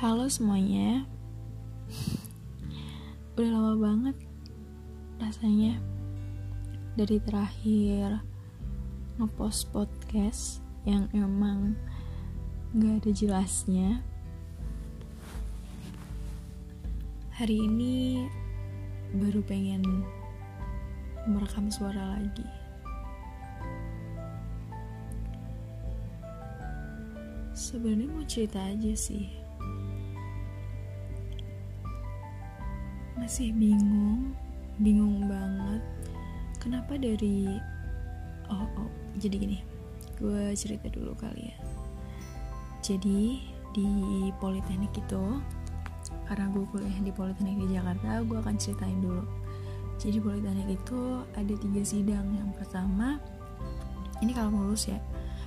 Halo semuanya. Udah lama banget Rasanya Dari terakhir Ngepost podcast Yang emang Gak ada jelasnya. Hari ini Baru pengen Merekam suara lagi Sebenarnya mau cerita aja sih. Masih bingung bingung banget. Kenapa dari oh, oh jadi gini. Gue cerita dulu kali ya. Jadi di politeknik itu karena gue kuliah di politeknik di Jakarta gue akan ceritain dulu. Jadi politeknik itu ada tiga sidang. Yang pertama ini kalau mau lulus ya.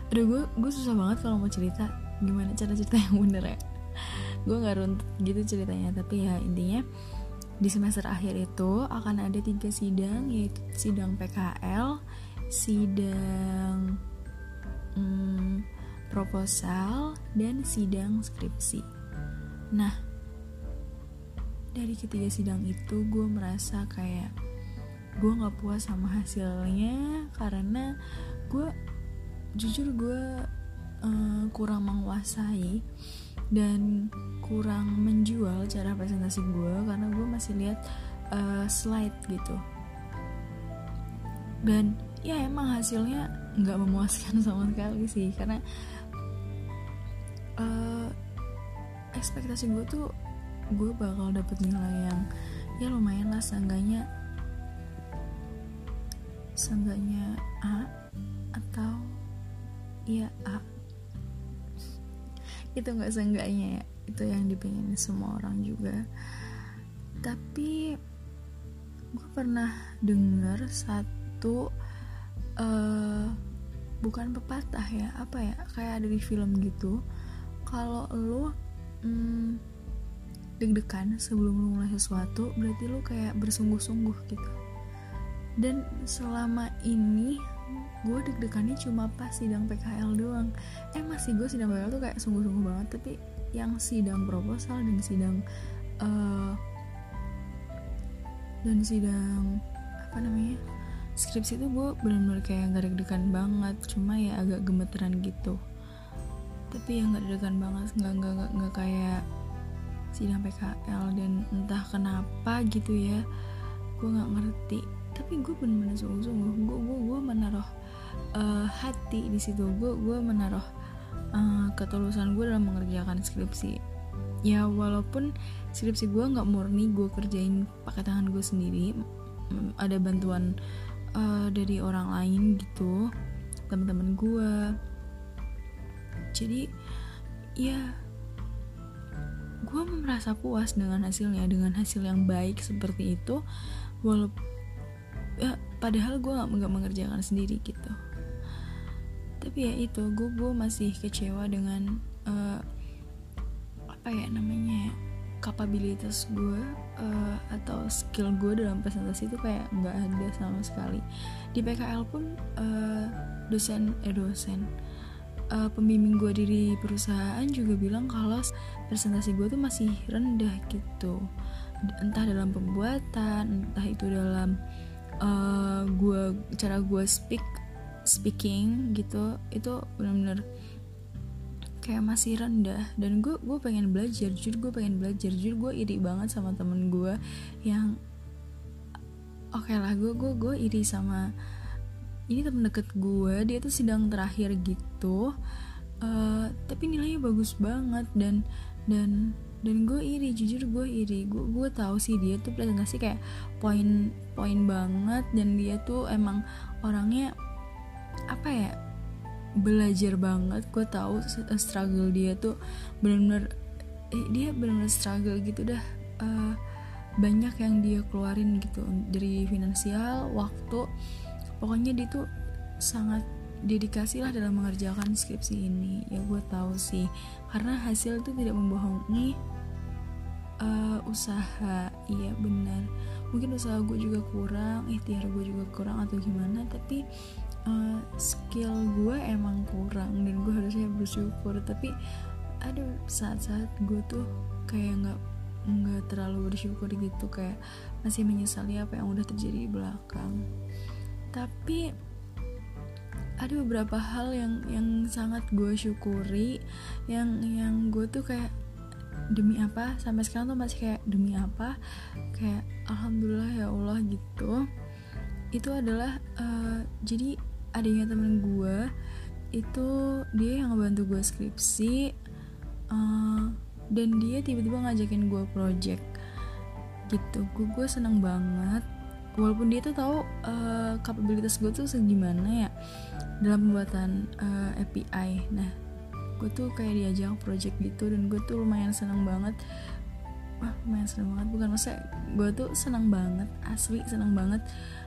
Aduh gue gue susah banget kalau mau cerita gimana cara cerita yang bener ya gue nggak runtut gitu ceritanya tapi ya intinya di semester akhir itu akan ada tiga sidang yaitu sidang PKL, sidang hmm, proposal, dan sidang skripsi. Nah, dari ketiga sidang itu gue merasa kayak gue nggak puas sama hasilnya karena gue jujur gue uh, kurang menguasai dan kurang menjual cara presentasi gue karena gue masih lihat uh, slide gitu. Dan ya emang hasilnya nggak memuaskan sama sekali sih karena uh, ekspektasi gue tuh gue bakal dapet nilai yang ya lumayan lah seenggaknya seenggaknya A atau ya A itu nggak seenggaknya ya. Itu yang dipingin semua orang juga. Tapi gue pernah denger satu uh, bukan pepatah ya apa ya kayak ada di film gitu. Kalau lu hmm, deg-degan sebelum lu mulai sesuatu berarti lu kayak bersungguh-sungguh gitu. Dan selama ini gue deg-degannya cuma pas sidang PKL doang. Eh masih gue sidang PKL tuh kayak sungguh-sungguh banget tapi yang sidang proposal dan sidang uh, dan sidang apa namanya skripsi itu gue benar-benar kayak gak deg-degan banget cuma ya agak gemeteran gitu. Tapi ya nggak deg-degan banget nggak nggak nggak nggak kayak sidang PKL dan entah kenapa gitu ya gue nggak ngerti tapi gue benar-benar sungguh-sungguh. Gue gue gue menaruh uh, hati di situ. Gue gue menaruh uh, ketulusan gue dalam mengerjakan skripsi. Ya walaupun skripsi gue nggak murni gue kerjain pakai tangan gue sendiri ada bantuan uh, dari orang lain gitu teman-teman gue jadi ya gue merasa puas dengan hasilnya dengan hasil yang baik seperti itu. Walaupun ya, padahal gue nggak mengerjakan sendiri gitu. Tapi ya itu gue masih kecewa dengan uh, apa ya namanya kapabilitas gue uh, atau skill gue dalam presentasi itu kayak nggak ada sama sekali. Di PKL pun uh, dosen eh dosen uh, pembimbing gue di perusahaan juga bilang kalau presentasi gue tuh masih rendah gitu. Entah dalam pembuatan entah itu dalam uh, gue cara gue speak speaking gitu itu benar-benar kayak masih rendah. Dan gue gue pengen belajar jujur gue pengen belajar. Jujur gue iri banget sama temen gue yang oke okay lah gue gue gue iri sama ini temen deket gue dia tuh sidang terakhir gitu. Uh, tapi nilainya bagus banget dan dan dan gue iri jujur gue iri. Gue gue tahu sih dia tuh presentasi kayak poin poin banget. Dan dia tuh emang orangnya apa ya belajar banget. Gue tahu struggle dia tuh benar-benar eh, dia benar-benar struggle gitu dah. Uh, banyak yang dia keluarin gitu dari finansial waktu. Pokoknya dia tuh sangat dedikasi lah dalam mengerjakan skripsi ini. Ya gue tahu sih. Karena hasil itu tidak membohongi uh, usaha. Iya benar. Mungkin usaha gue juga kurang ikhtiar gue juga kurang atau gimana tapi uh, skill gue emang kurang dan gue harusnya bersyukur. Tapi ada saat-saat gue tuh kayak nggak nggak terlalu bersyukur gitu kayak masih menyesali apa yang udah terjadi di belakang. Tapi ada beberapa hal yang yang sangat gue syukuri yang yang gue tuh kayak demi apa? Sampai sekarang tuh masih kayak demi apa? Kayak alhamdulillah ya Allah gitu. Itu adalah uh, jadi adanya temen gue itu dia yang ngebantu gue skripsi uh, dan dia tiba-tiba ngajakin gue project gitu. Gue gue seneng banget. Walaupun dia tuh tahu uh, kapabilitas gue tuh segimana ya dalam pembuatan uh, API nah gue tuh kayak diajak project gitu dan gue tuh lumayan seneng banget. Wah lumayan seneng banget. Bukan maksudnya gue tuh seneng banget asli seneng banget.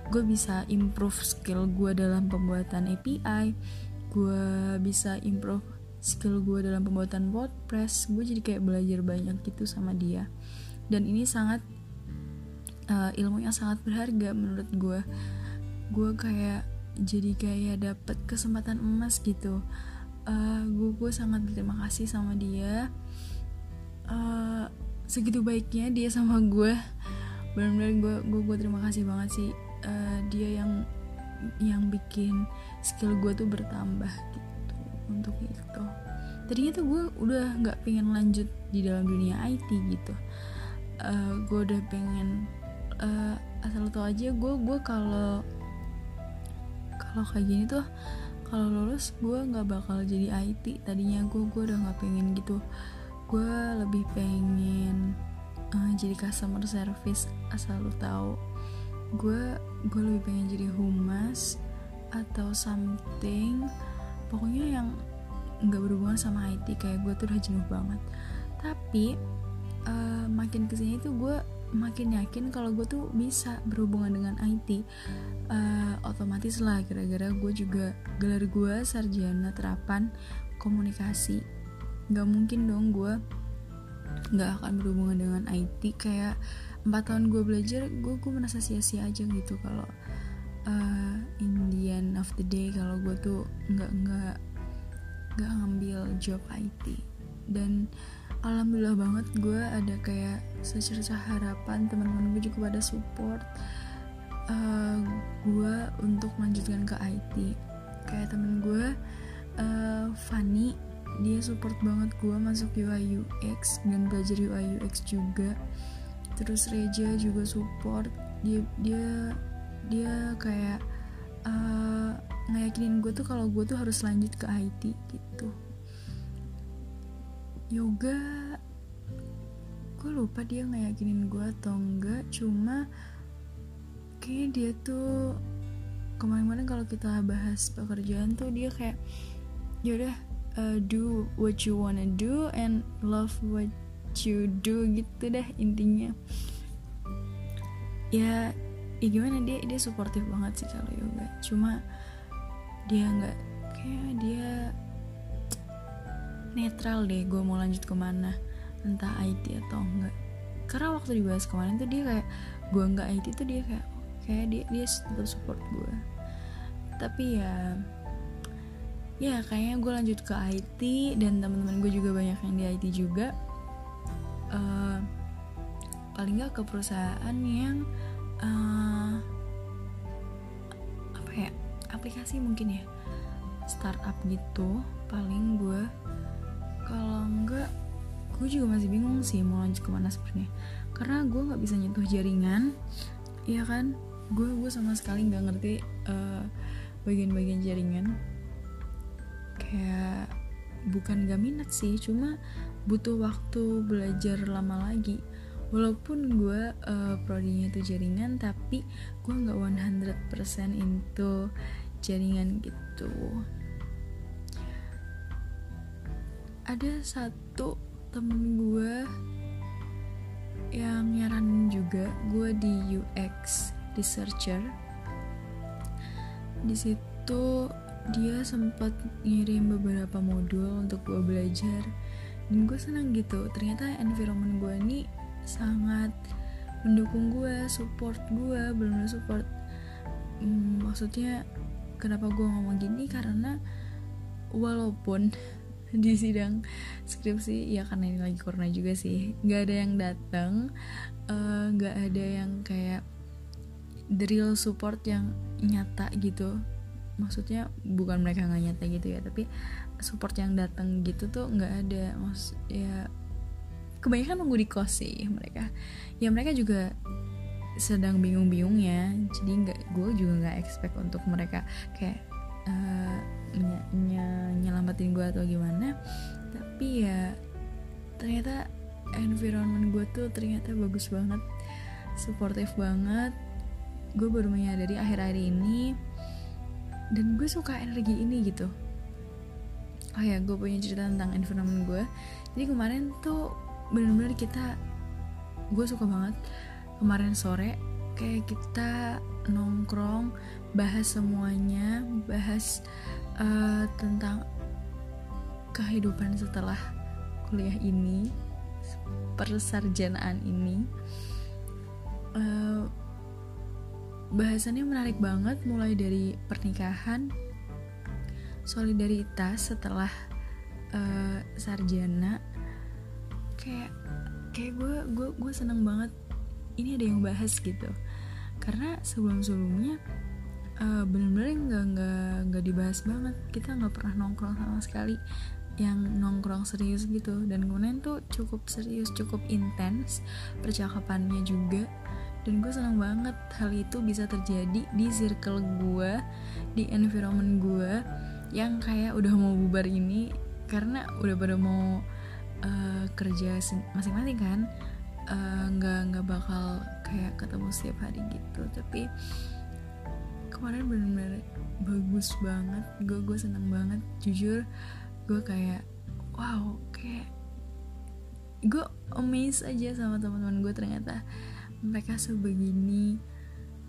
Gue bisa improve skill gue dalam pembuatan API gue bisa improve skill gue dalam pembuatan WordPress. Gue jadi kayak belajar banyak gitu sama dia. Dan ini sangat uh, ilmu yang sangat berharga menurut gue gue kayak jadi kayak dapet kesempatan emas gitu. Uh, eh, gue gue sangat berterima kasih sama dia. Uh, segitu baiknya dia sama gue benar-benar gue gue gue terima kasih banget sih uh, dia yang yang bikin skill gue tuh bertambah gitu untuk itu. Tadinya tuh gue udah nggak pengen lanjut di dalam dunia IT gitu. Uh, gue udah pengen uh, asal tau aja gue gue kalau kalau kayak gini tuh kalau lulus gue nggak bakal jadi IT tadinya gue gue udah nggak pengen gitu. Gue lebih pengen uh, jadi customer service asal lo tau gue gue lebih pengen jadi humas atau something. Pokoknya yang nggak berhubungan sama IT kayak gue tuh udah jenuh banget. Tapi uh, makin ke sini tuh gue makin yakin kalau gue tuh bisa berhubungan dengan IT uh, eh, otomatis lah gara-gara gue juga gelar gue sarjana terapan komunikasi. Nggak mungkin dong gue nggak akan berhubungan dengan IT kayak empat tahun gue belajar gue gue merasa sia-sia aja gitu kalau uh, end of the day kalau gue tuh nggak nggak nggak ngambil job IT dan alhamdulillah banget gue ada kayak secerca harapan teman-teman gue juga pada support uh, gue untuk melanjutkan ke IT kayak temen gue uh, Fanny dia support banget gue masuk UI UX dan belajar UI UX juga. Terus Reja juga support. Dia dia dia kayak uh, ngeyakinin gue tuh kalau gue tuh harus lanjut ke IT gitu yoga. Gue lupa dia ngeyakinin gue atau enggak cuma kayak dia tuh kemarin-kemarin kalau kita bahas pekerjaan tuh dia kayak yaudah uh, do what you wanna do and love what you do gitu deh intinya. Ya ya gimana dia dia suportif banget sih kalau yoga. Cuma dia nggak kayak dia netral deh gue mau lanjut ke mana? Entah IT atau enggak. Karena waktu dibahas kemarin tuh dia kayak gue nggak IT tuh dia kayak kayak dia dia tetap support gue tapi ya ya kayaknya gue lanjut ke IT dan teman-teman gue juga banyak yang di IT juga. Uh, paling nggak ke perusahaan yang uh, apa ya aplikasi mungkin ya startup gitu paling gue kalau enggak gue juga masih bingung sih mau lanjut ke mana sebenarnya. Karena gue nggak bisa nyentuh jaringan ya kan? Gue gue sama sekali nggak ngerti uh, bagian-bagian jaringan. Kayak bukan gak minat sih cuma butuh waktu belajar lama lagi. Walaupun gue uh, prodinya itu jaringan tapi gue nggak 100% into jaringan gitu ada satu temen gue yang nyaranin juga. Gue di UX researcher. Di situ dia sempat ngirim beberapa modul untuk gue belajar. Dan gue senang gitu. Ternyata environment gue ini sangat mendukung gue support gue belum support. Hmm, maksudnya kenapa gue ngomong gini? Karena walaupun di sidang skripsi. Ya karena ini lagi corona juga sih. Nggak ada yang datang eh, nggak uh, ada yang kayak real support yang nyata gitu. Maksudnya bukan mereka nggak nyata gitu ya tapi support yang datang gitu tuh nggak ada. Maksud ya kebanyakan nunggu di kos sih mereka. Ya mereka juga sedang bingung-bingung ya jadi nggak gue juga nggak expect untuk mereka kayak uh, ny ny nyelamatin gue atau gimana. Tapi ya ternyata environment gue tuh ternyata bagus banget supportive banget. Gue baru menyadari akhir-akhir ini dan gue suka energi ini gitu. Oh ya gue punya cerita tentang environment gue jadi kemarin tuh bener-bener kita gue suka banget kemarin sore kayak kita nongkrong bahas semuanya bahas uh, tentang kehidupan setelah kuliah ini persarjanaan ini. Uh, bahasannya menarik banget mulai dari pernikahan solidaritas setelah uh, sarjana. Kayak kayak gue gue gue seneng banget ini ada yang bahas gitu. Karena sebelum sebelumnya uh, bener-bener nggak nggak nggak dibahas banget. Kita nggak pernah nongkrong sama sekali yang nongkrong serius gitu. Dan kemudian tuh cukup serius cukup intens percakapannya juga. Dan gue senang banget hal itu bisa terjadi di circle gue di environment gue yang kayak udah mau bubar ini karena udah pada mau uh, kerja masing-masing kan eh, nggak uh, nggak bakal kayak ketemu setiap hari gitu. Tapi kemarin bener-bener bagus banget. Gue gue seneng banget jujur. Gue kayak wow kayak gue amazed aja sama teman-teman gue ternyata mereka sebegini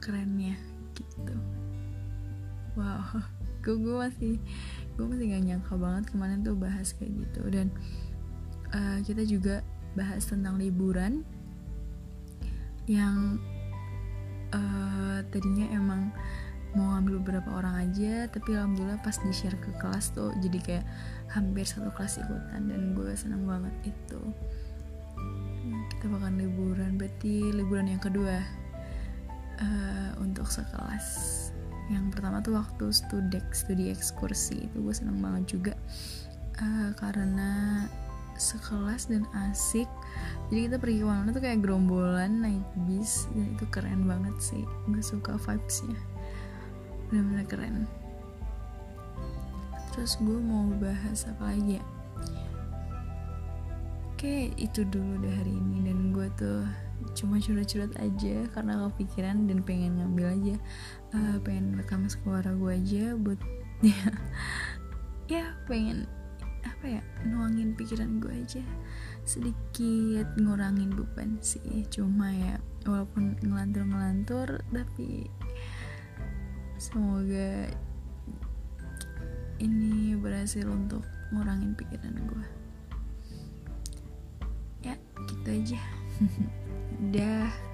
kerennya gitu. Wow gue gue masih gue masih gak nyangka banget kemarin tuh bahas kayak gitu. Dan uh, kita juga bahas tentang liburan yang uh, tadinya emang mau ngambil beberapa orang aja tapi alhamdulillah pas di share ke kelas tuh jadi kayak hampir satu kelas ikutan dan gue senang banget itu. Kita bakal liburan berarti liburan yang kedua uh, untuk sekelas. Yang pertama tuh waktu studi studi ekskursi itu gue seneng banget juga uh, karena sekelas dan asik. Jadi kita pergi ke mana tuh kayak gerombolan naik bis dan itu keren banget sih. Gue suka vibesnya benar-benar keren. Terus gue mau bahas apa lagi ya? Oke itu dulu deh hari ini. Dan gue tuh cuma curhat-curhat aja karena kepikiran dan pengen ngambil aja uh, pengen rekam suara gue aja buat ya ya pengen apa ya nuangin pikiran gue aja. Sedikit ngurangin beban sih cuma ya walaupun ngelantur-ngelantur tapi semoga ini berhasil untuk ngurangin pikiran gue gitu aja. Dah